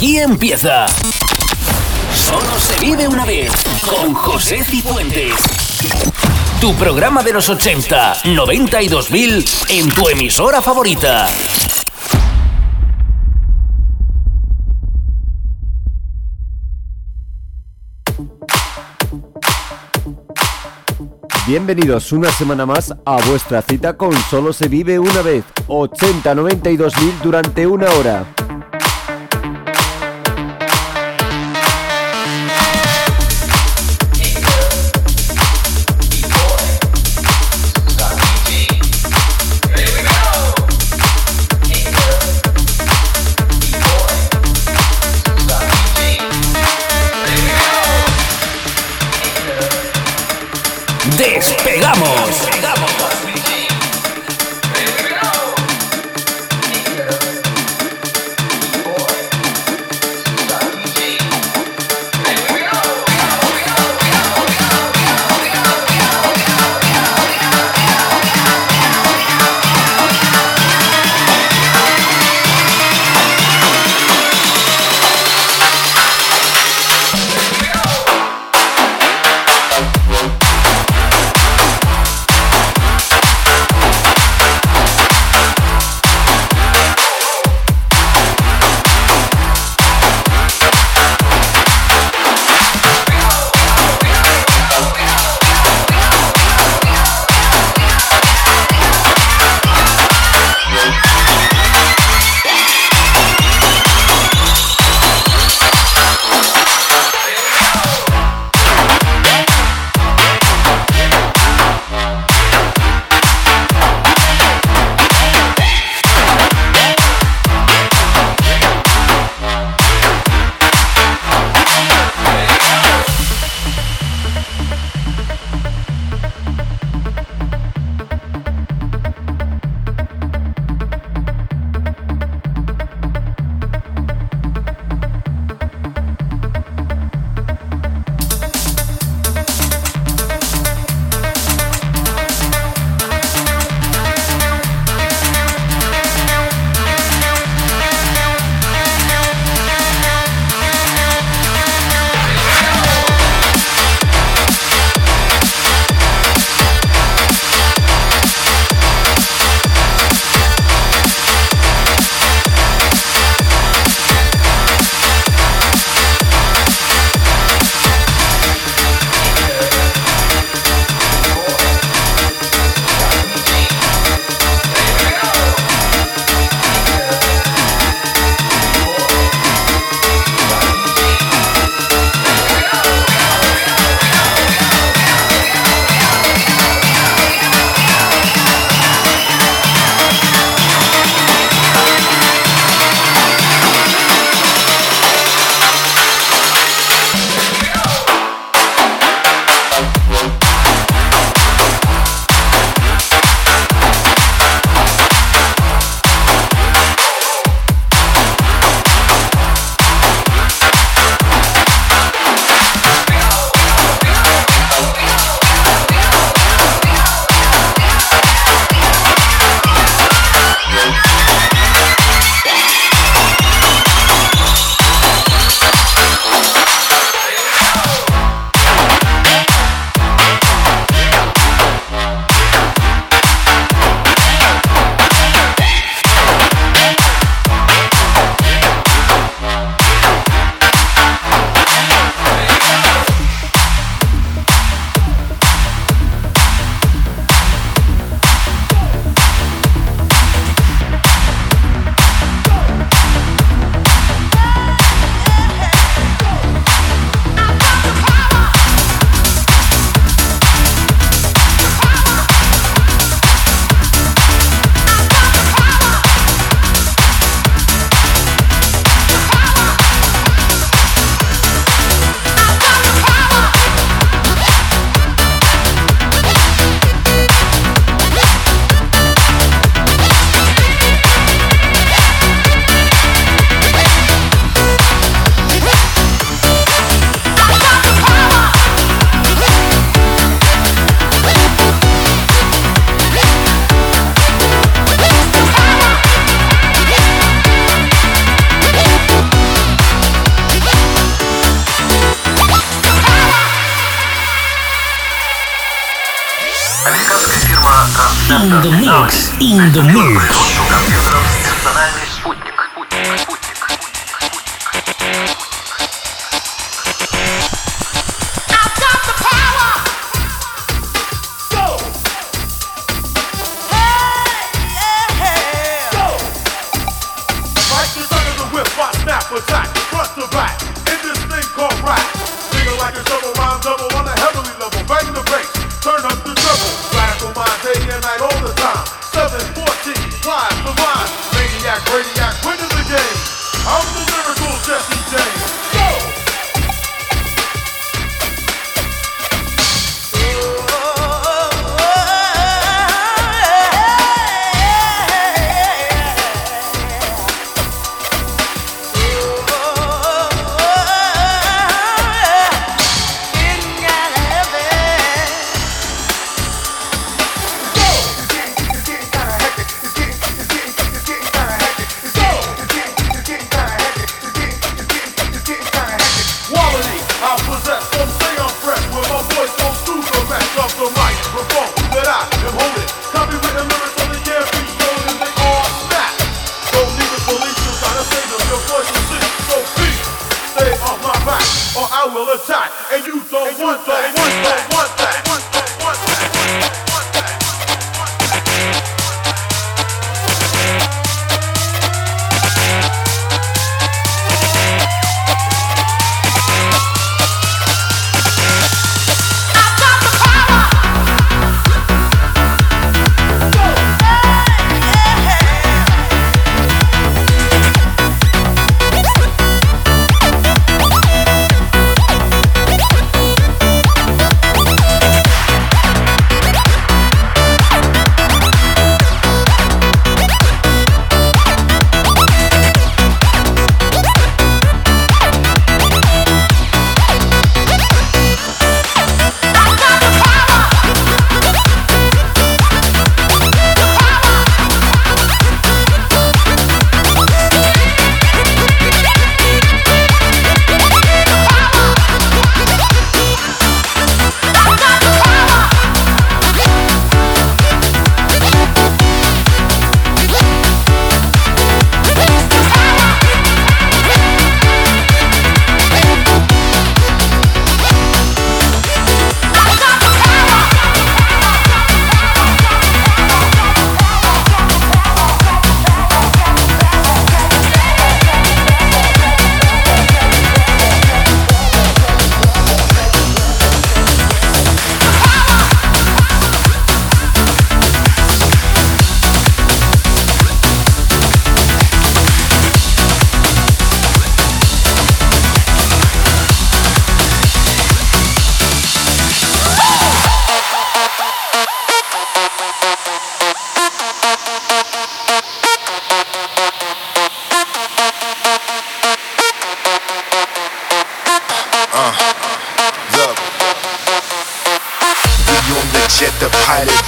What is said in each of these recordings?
Aquí empieza. Solo se vive una vez con José Cifuentes. Tu programa de los 80, 90 y 2000 en tu emisora favorita. Bienvenidos una semana más a vuestra cita con Solo se vive una vez, 80, 90 y 2000 durante una hora.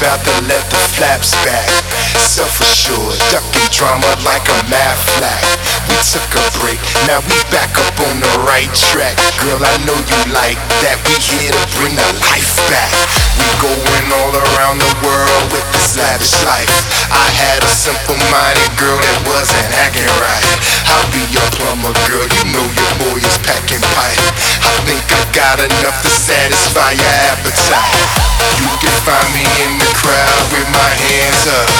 about to let the flaps back. Self assured, ducking drama like a mad flag. We took a break, now we back up on the right track. Girl, I know you like that. We here to bring the life back. We going all around the world with this lavish life. I had a simple minded girl that wasn't acting right. I'll be your plumber, girl. You know your boy is packing pipe. I think I got enough to satisfy your appetite. You can find me in the crowd with my hands up.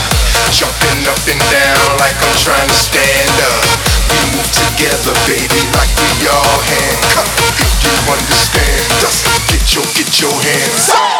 Jumping up and down like I'm trying to stand up. We move together, baby, like we all handcuffed. If you understand Just get your, get your hands up.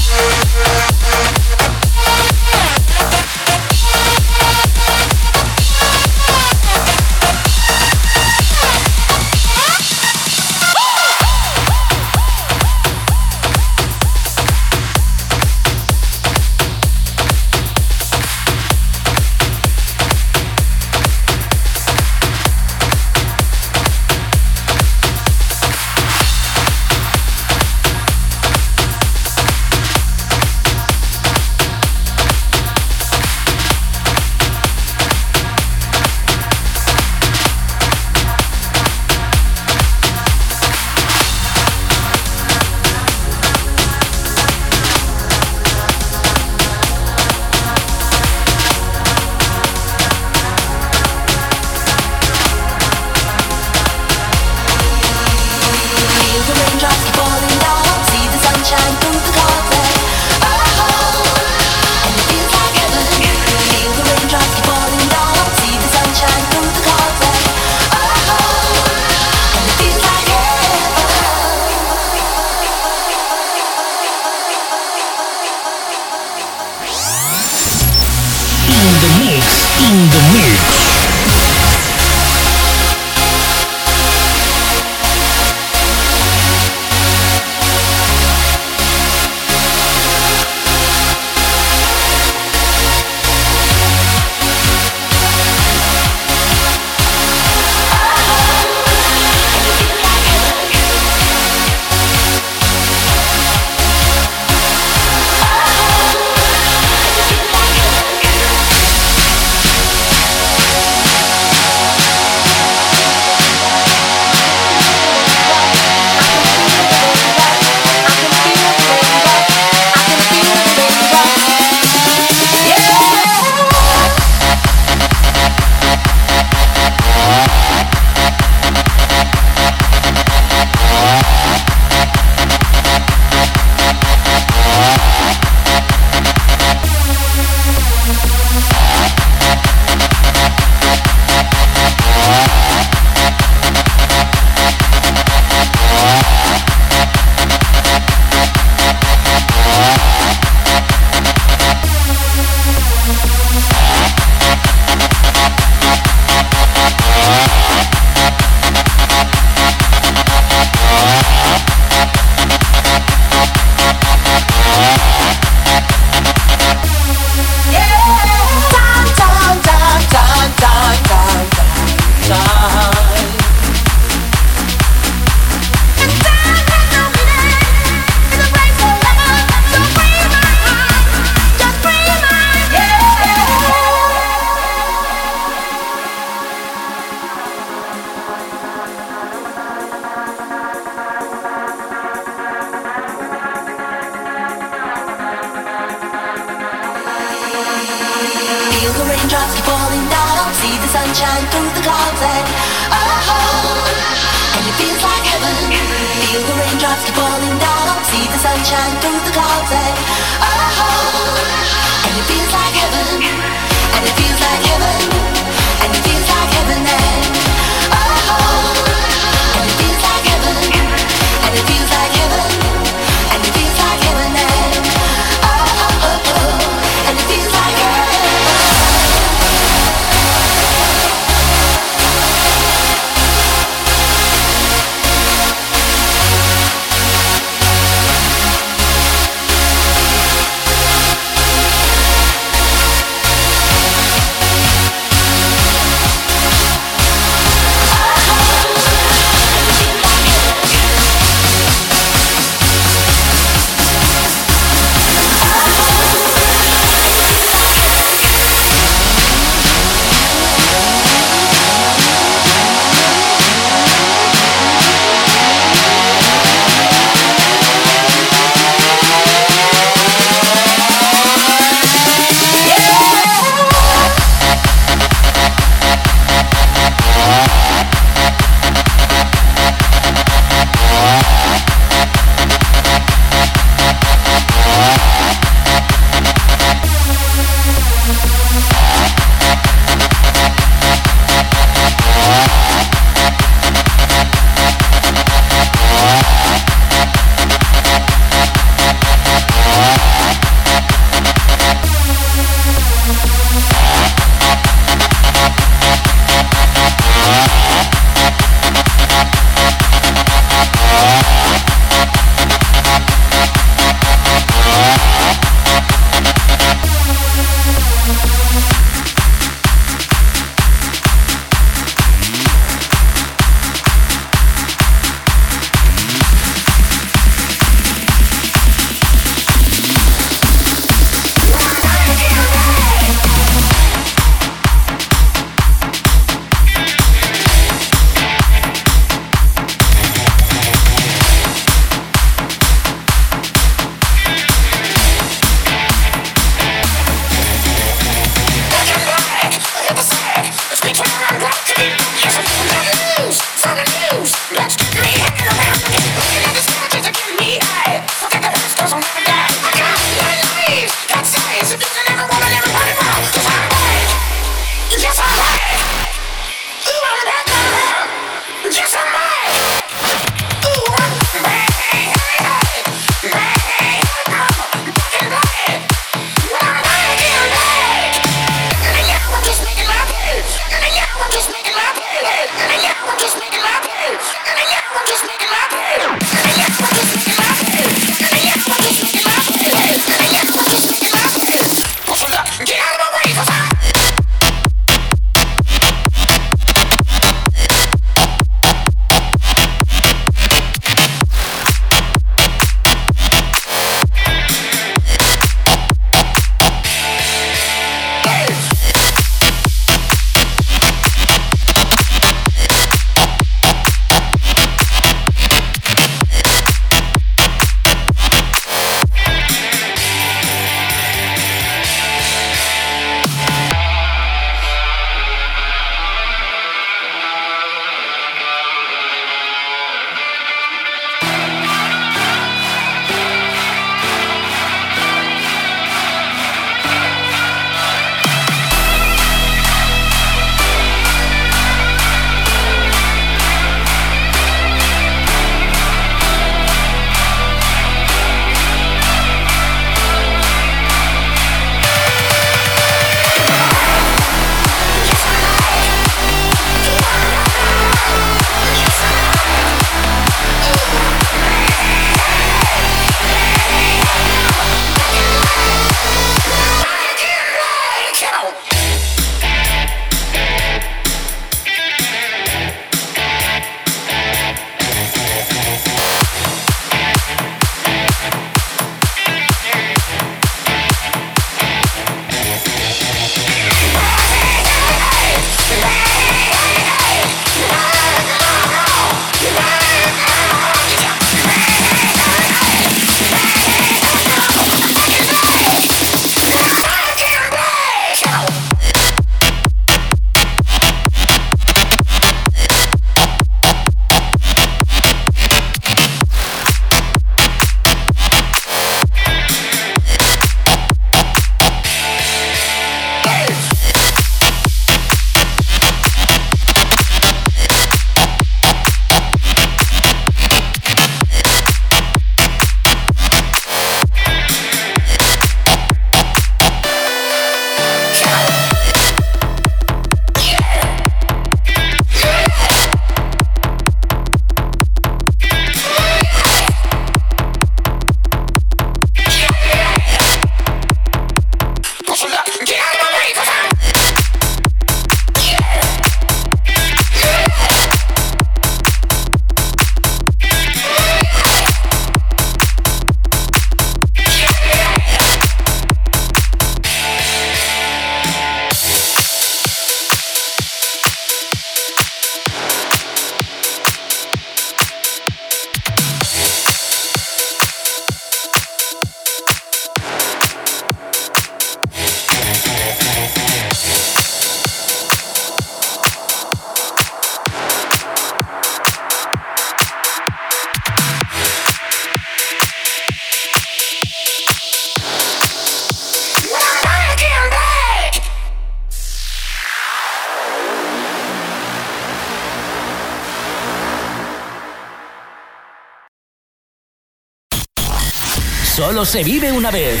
Solo se vive una vez.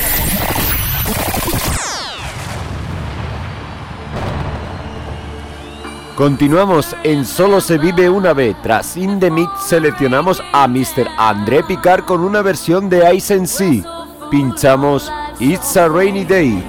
Continuamos en Solo se vive una vez. Tras In the Mix seleccionamos a Mr. André Picard con una versión de Ice and Sea. Pinchamos It's a Rainy Day.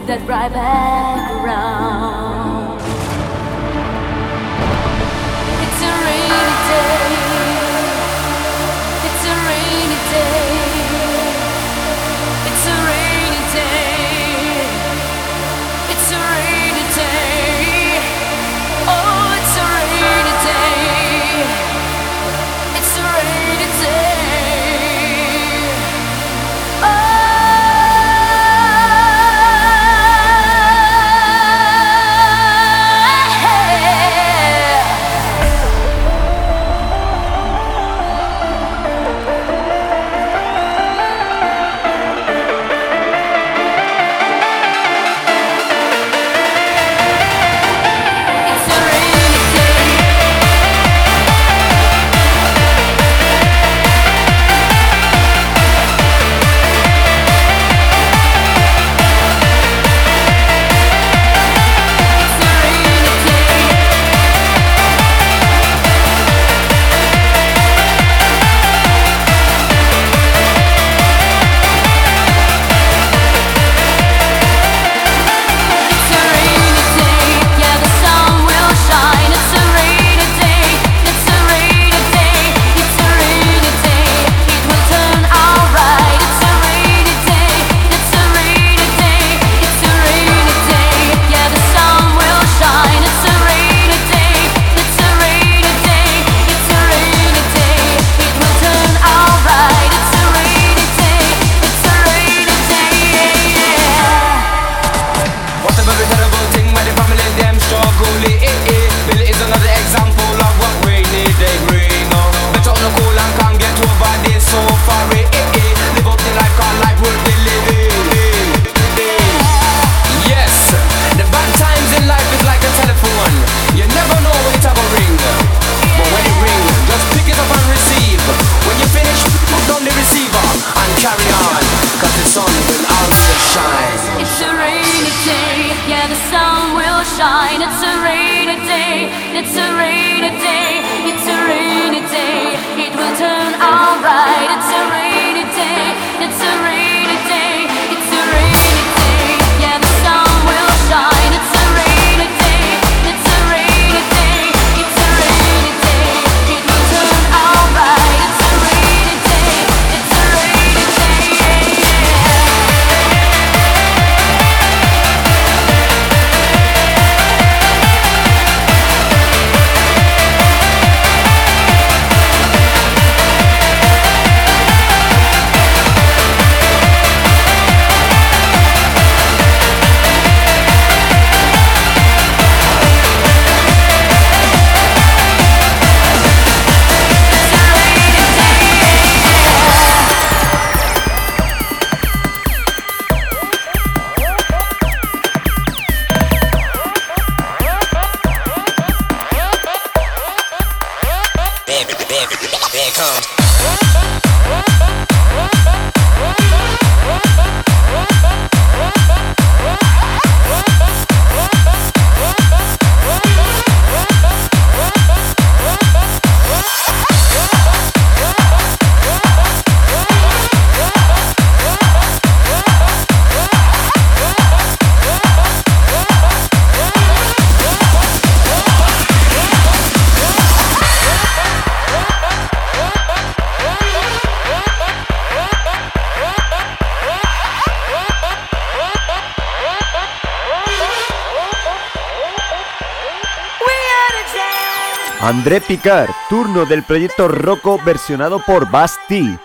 André Picard, turno del proyecto Rocco versionado por Basti,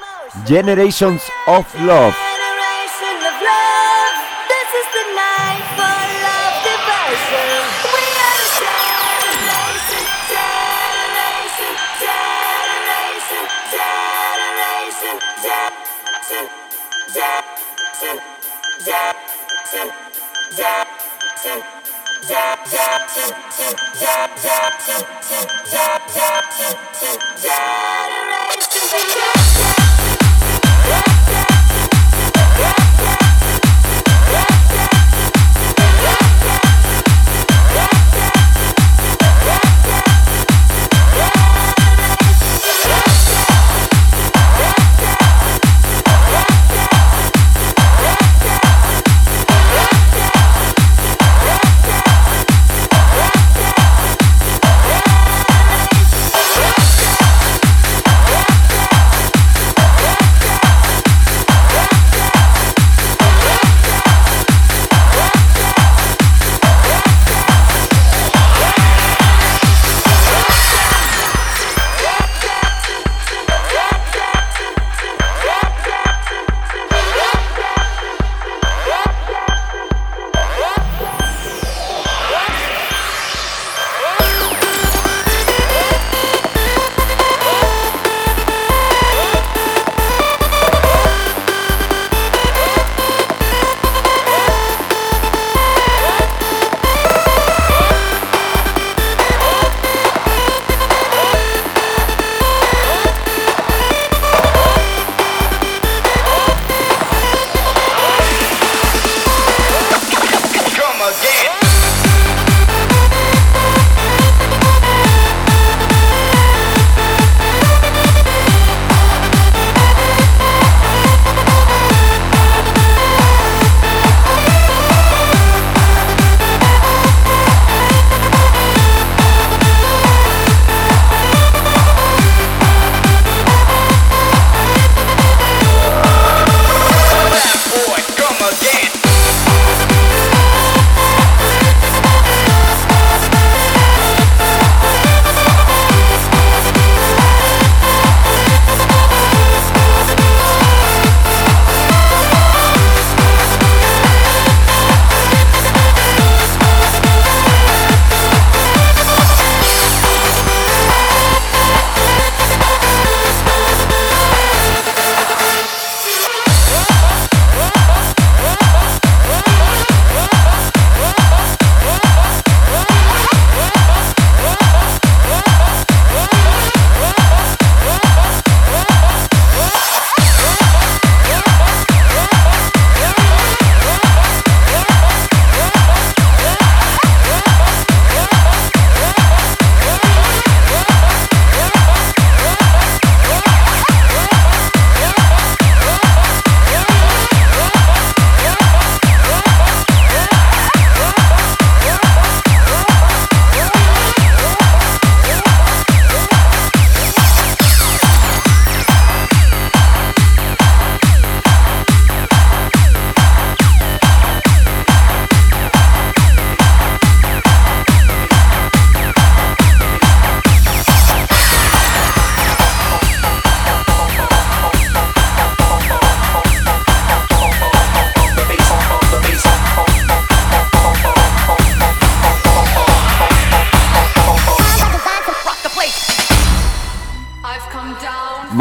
Generations of Love. generation.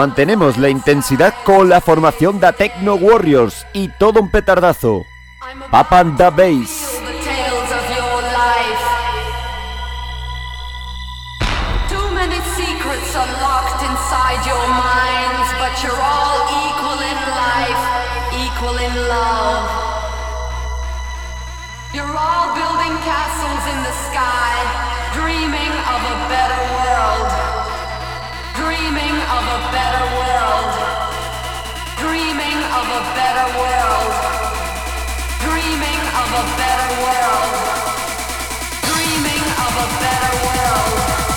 Mantenemos la intensidad con la formación da Techno Warriors y todo un petardazo. Papa and the Bass. castles in the sky, dreaming of a better world. of a better world. Dreaming of a better world. Dreaming of a better world. Dreaming of a better world.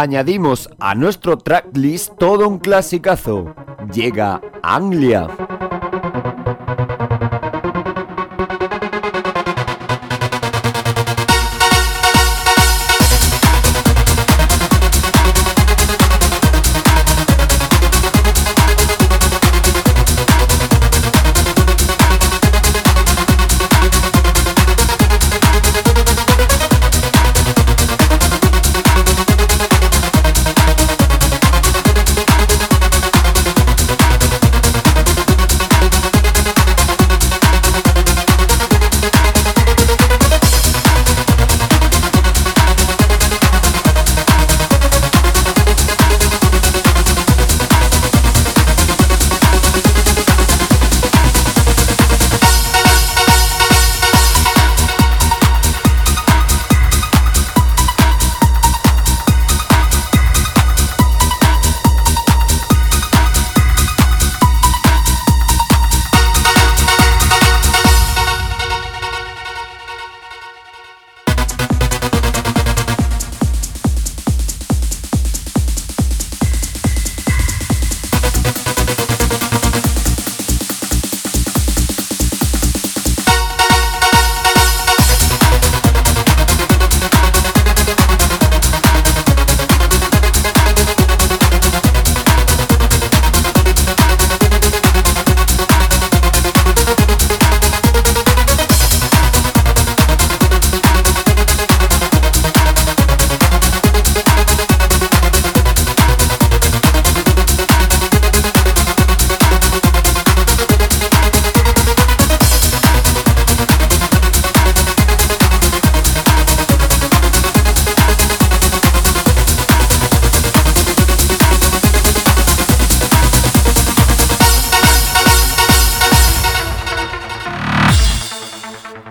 añadimos a nuestro tracklist todo un clasicazo. Llega Anglia.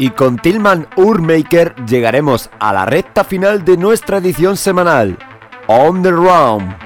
Y con Tillman Urmaker llegaremos a la recta final de nuestra edición semanal, On the Round.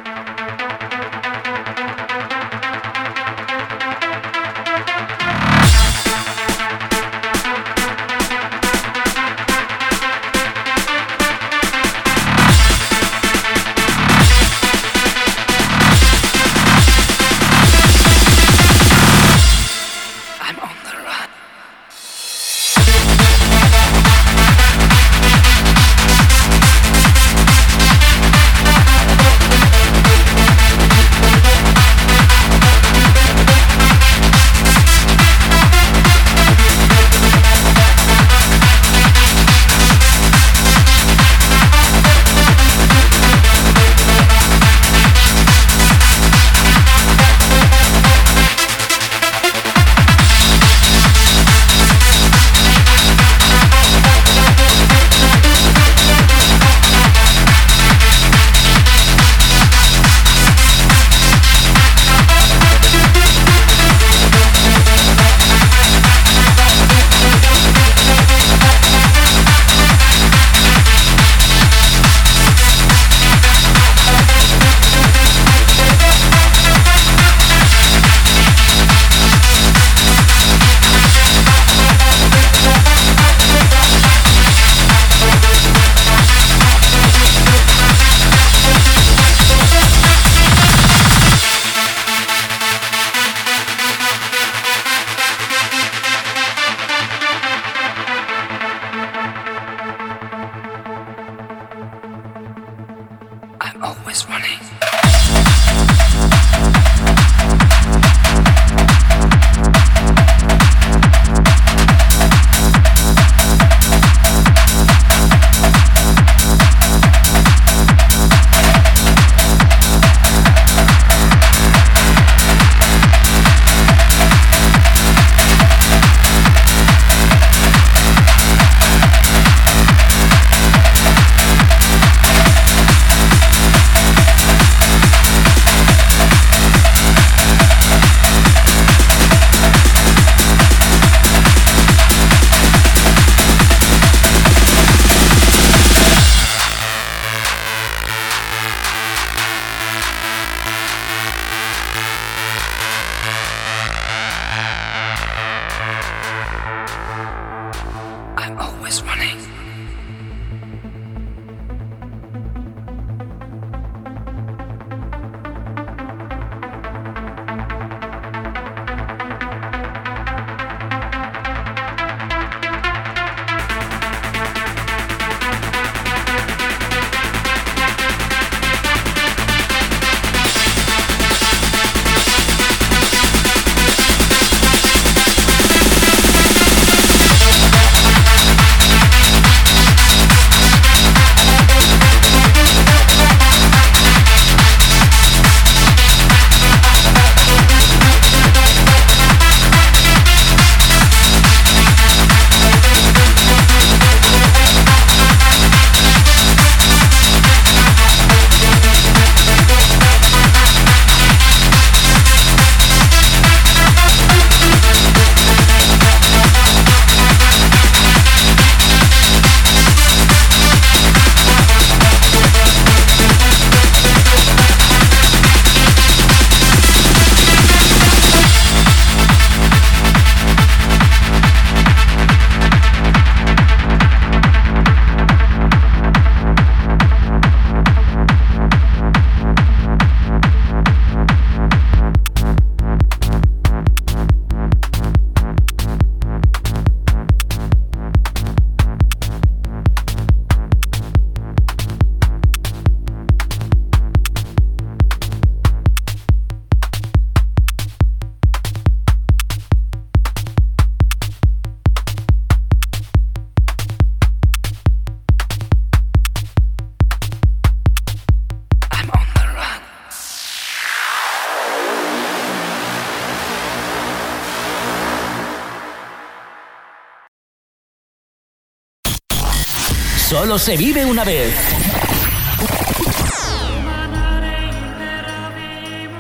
Solo se vive una vez.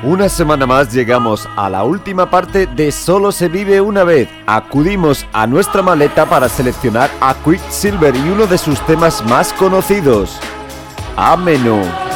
Una semana más llegamos a la última parte de Solo se vive una vez. Acudimos a nuestra maleta para seleccionar a Quicksilver y uno de sus temas más conocidos, Ameno.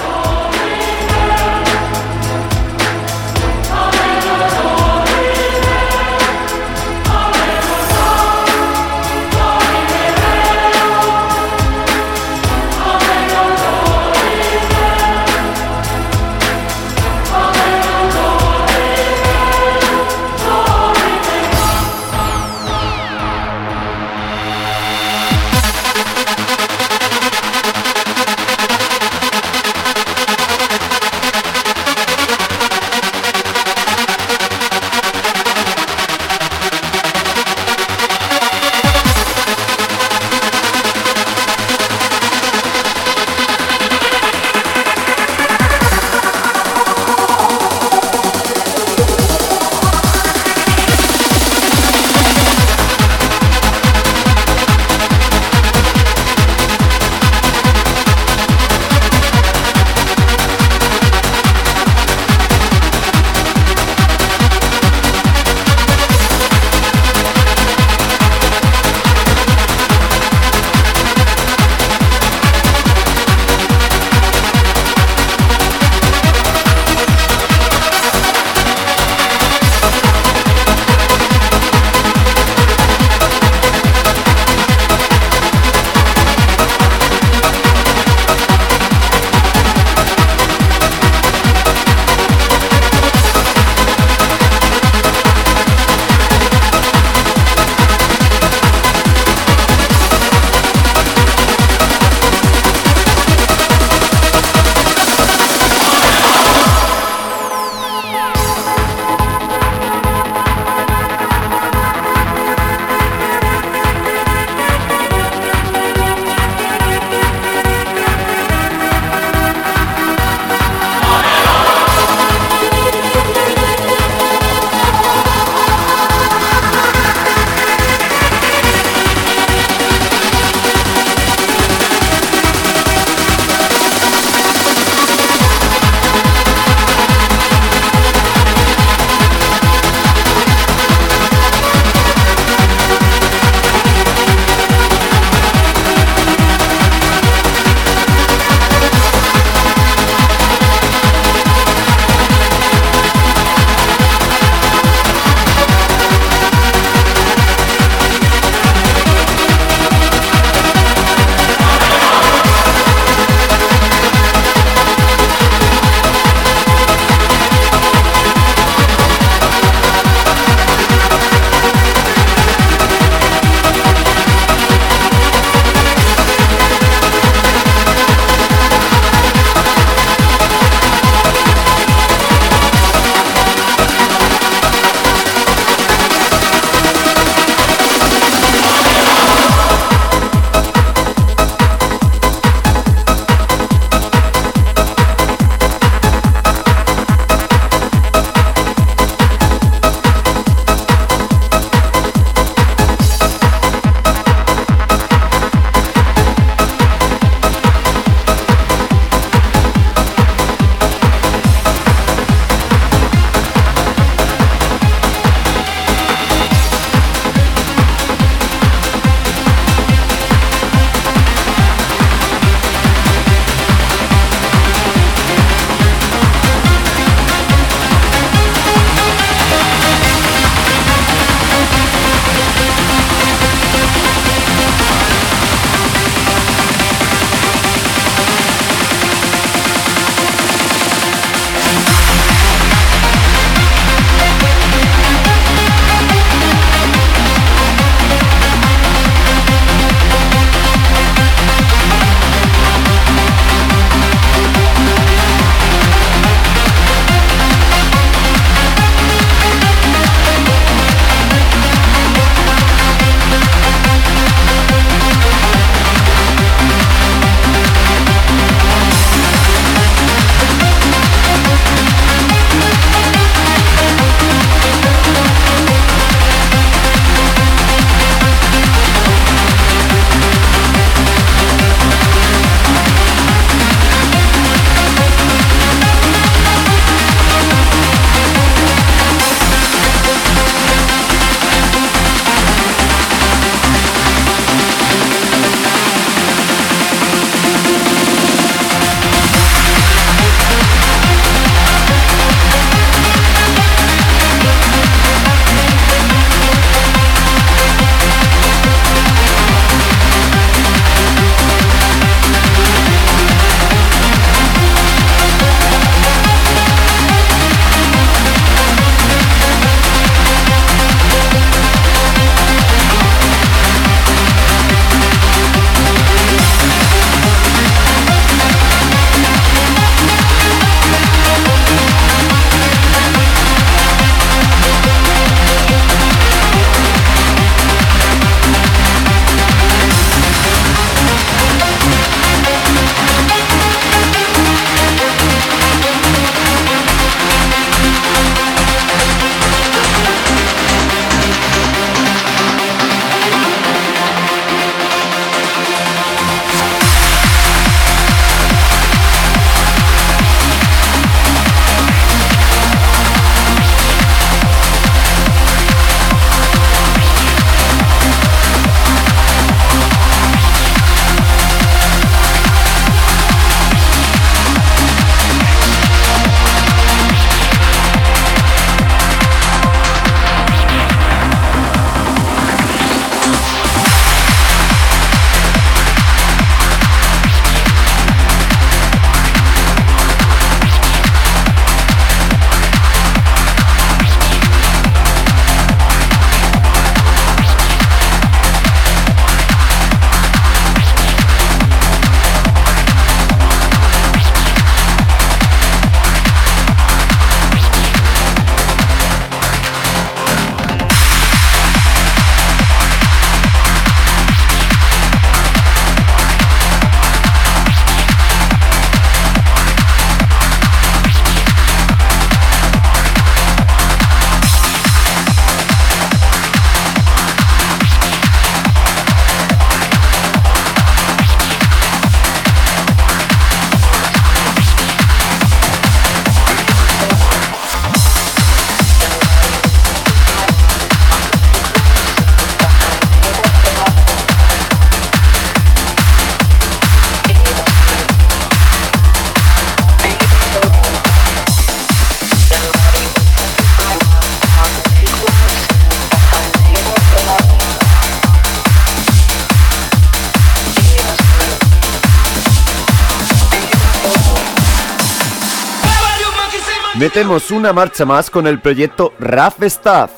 Metemos una marcha más con el proyecto Rough Stuff,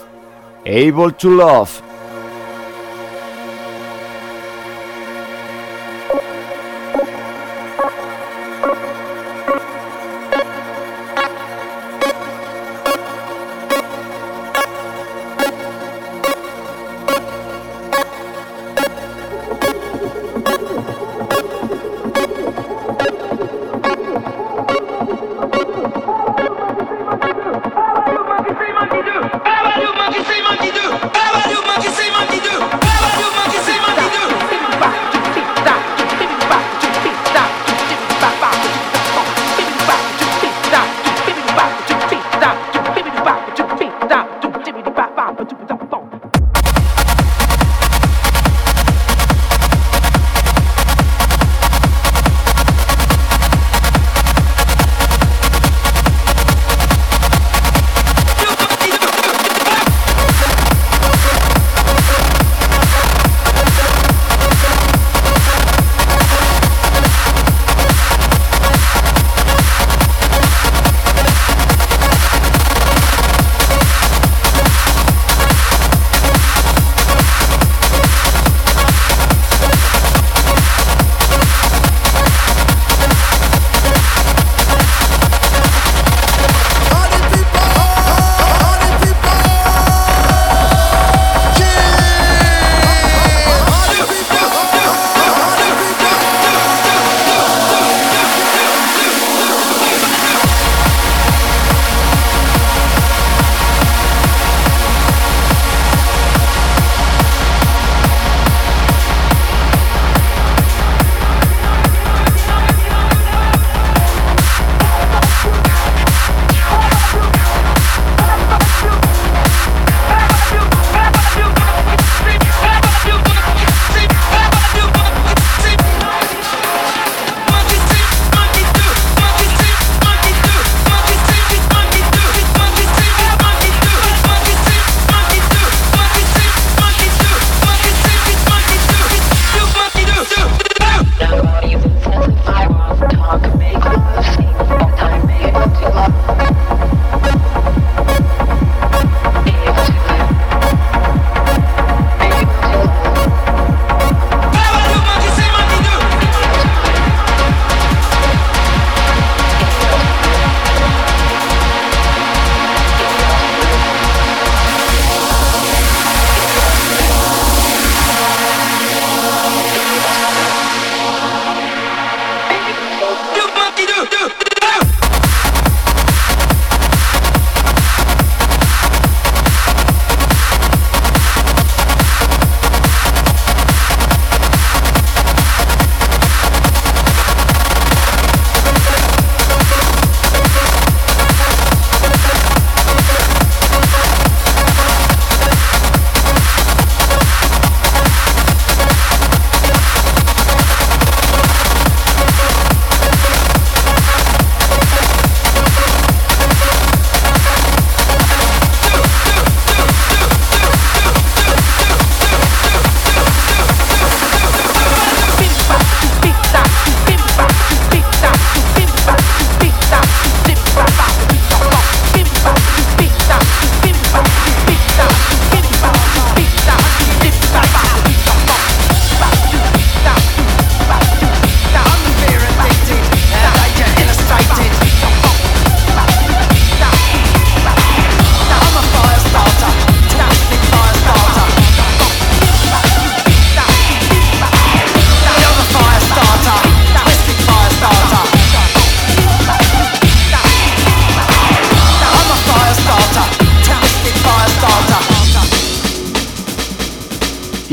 Able to Love.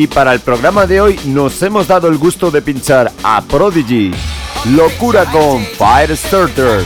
Y para el programa de hoy nos hemos dado el gusto de pinchar a Prodigy, Locura con Firestarter.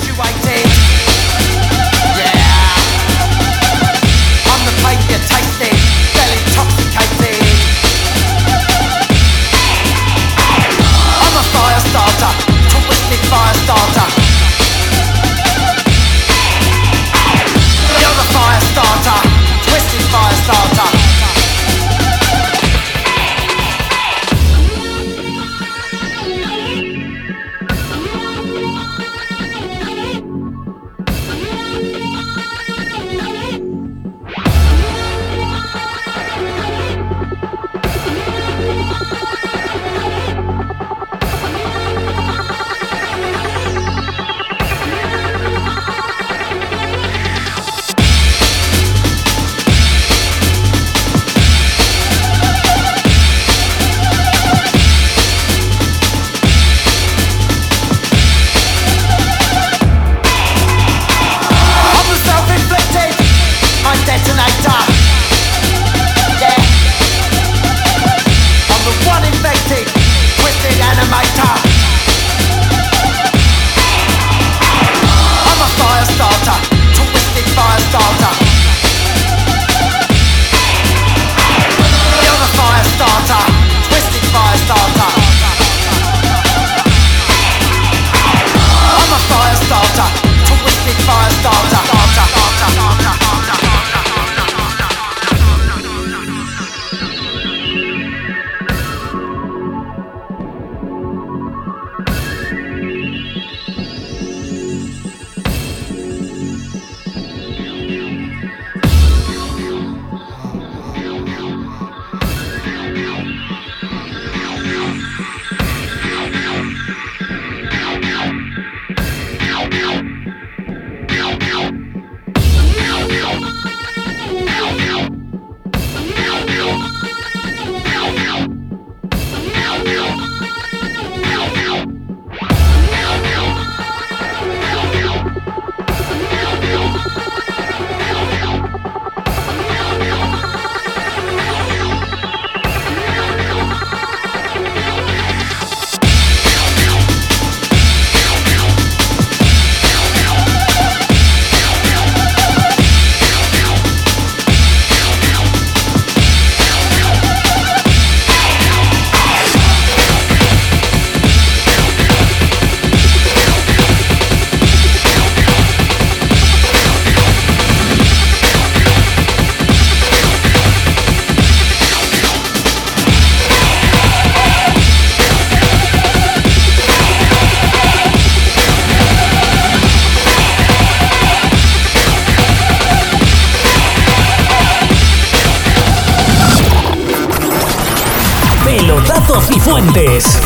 Cifuentes. Twitter,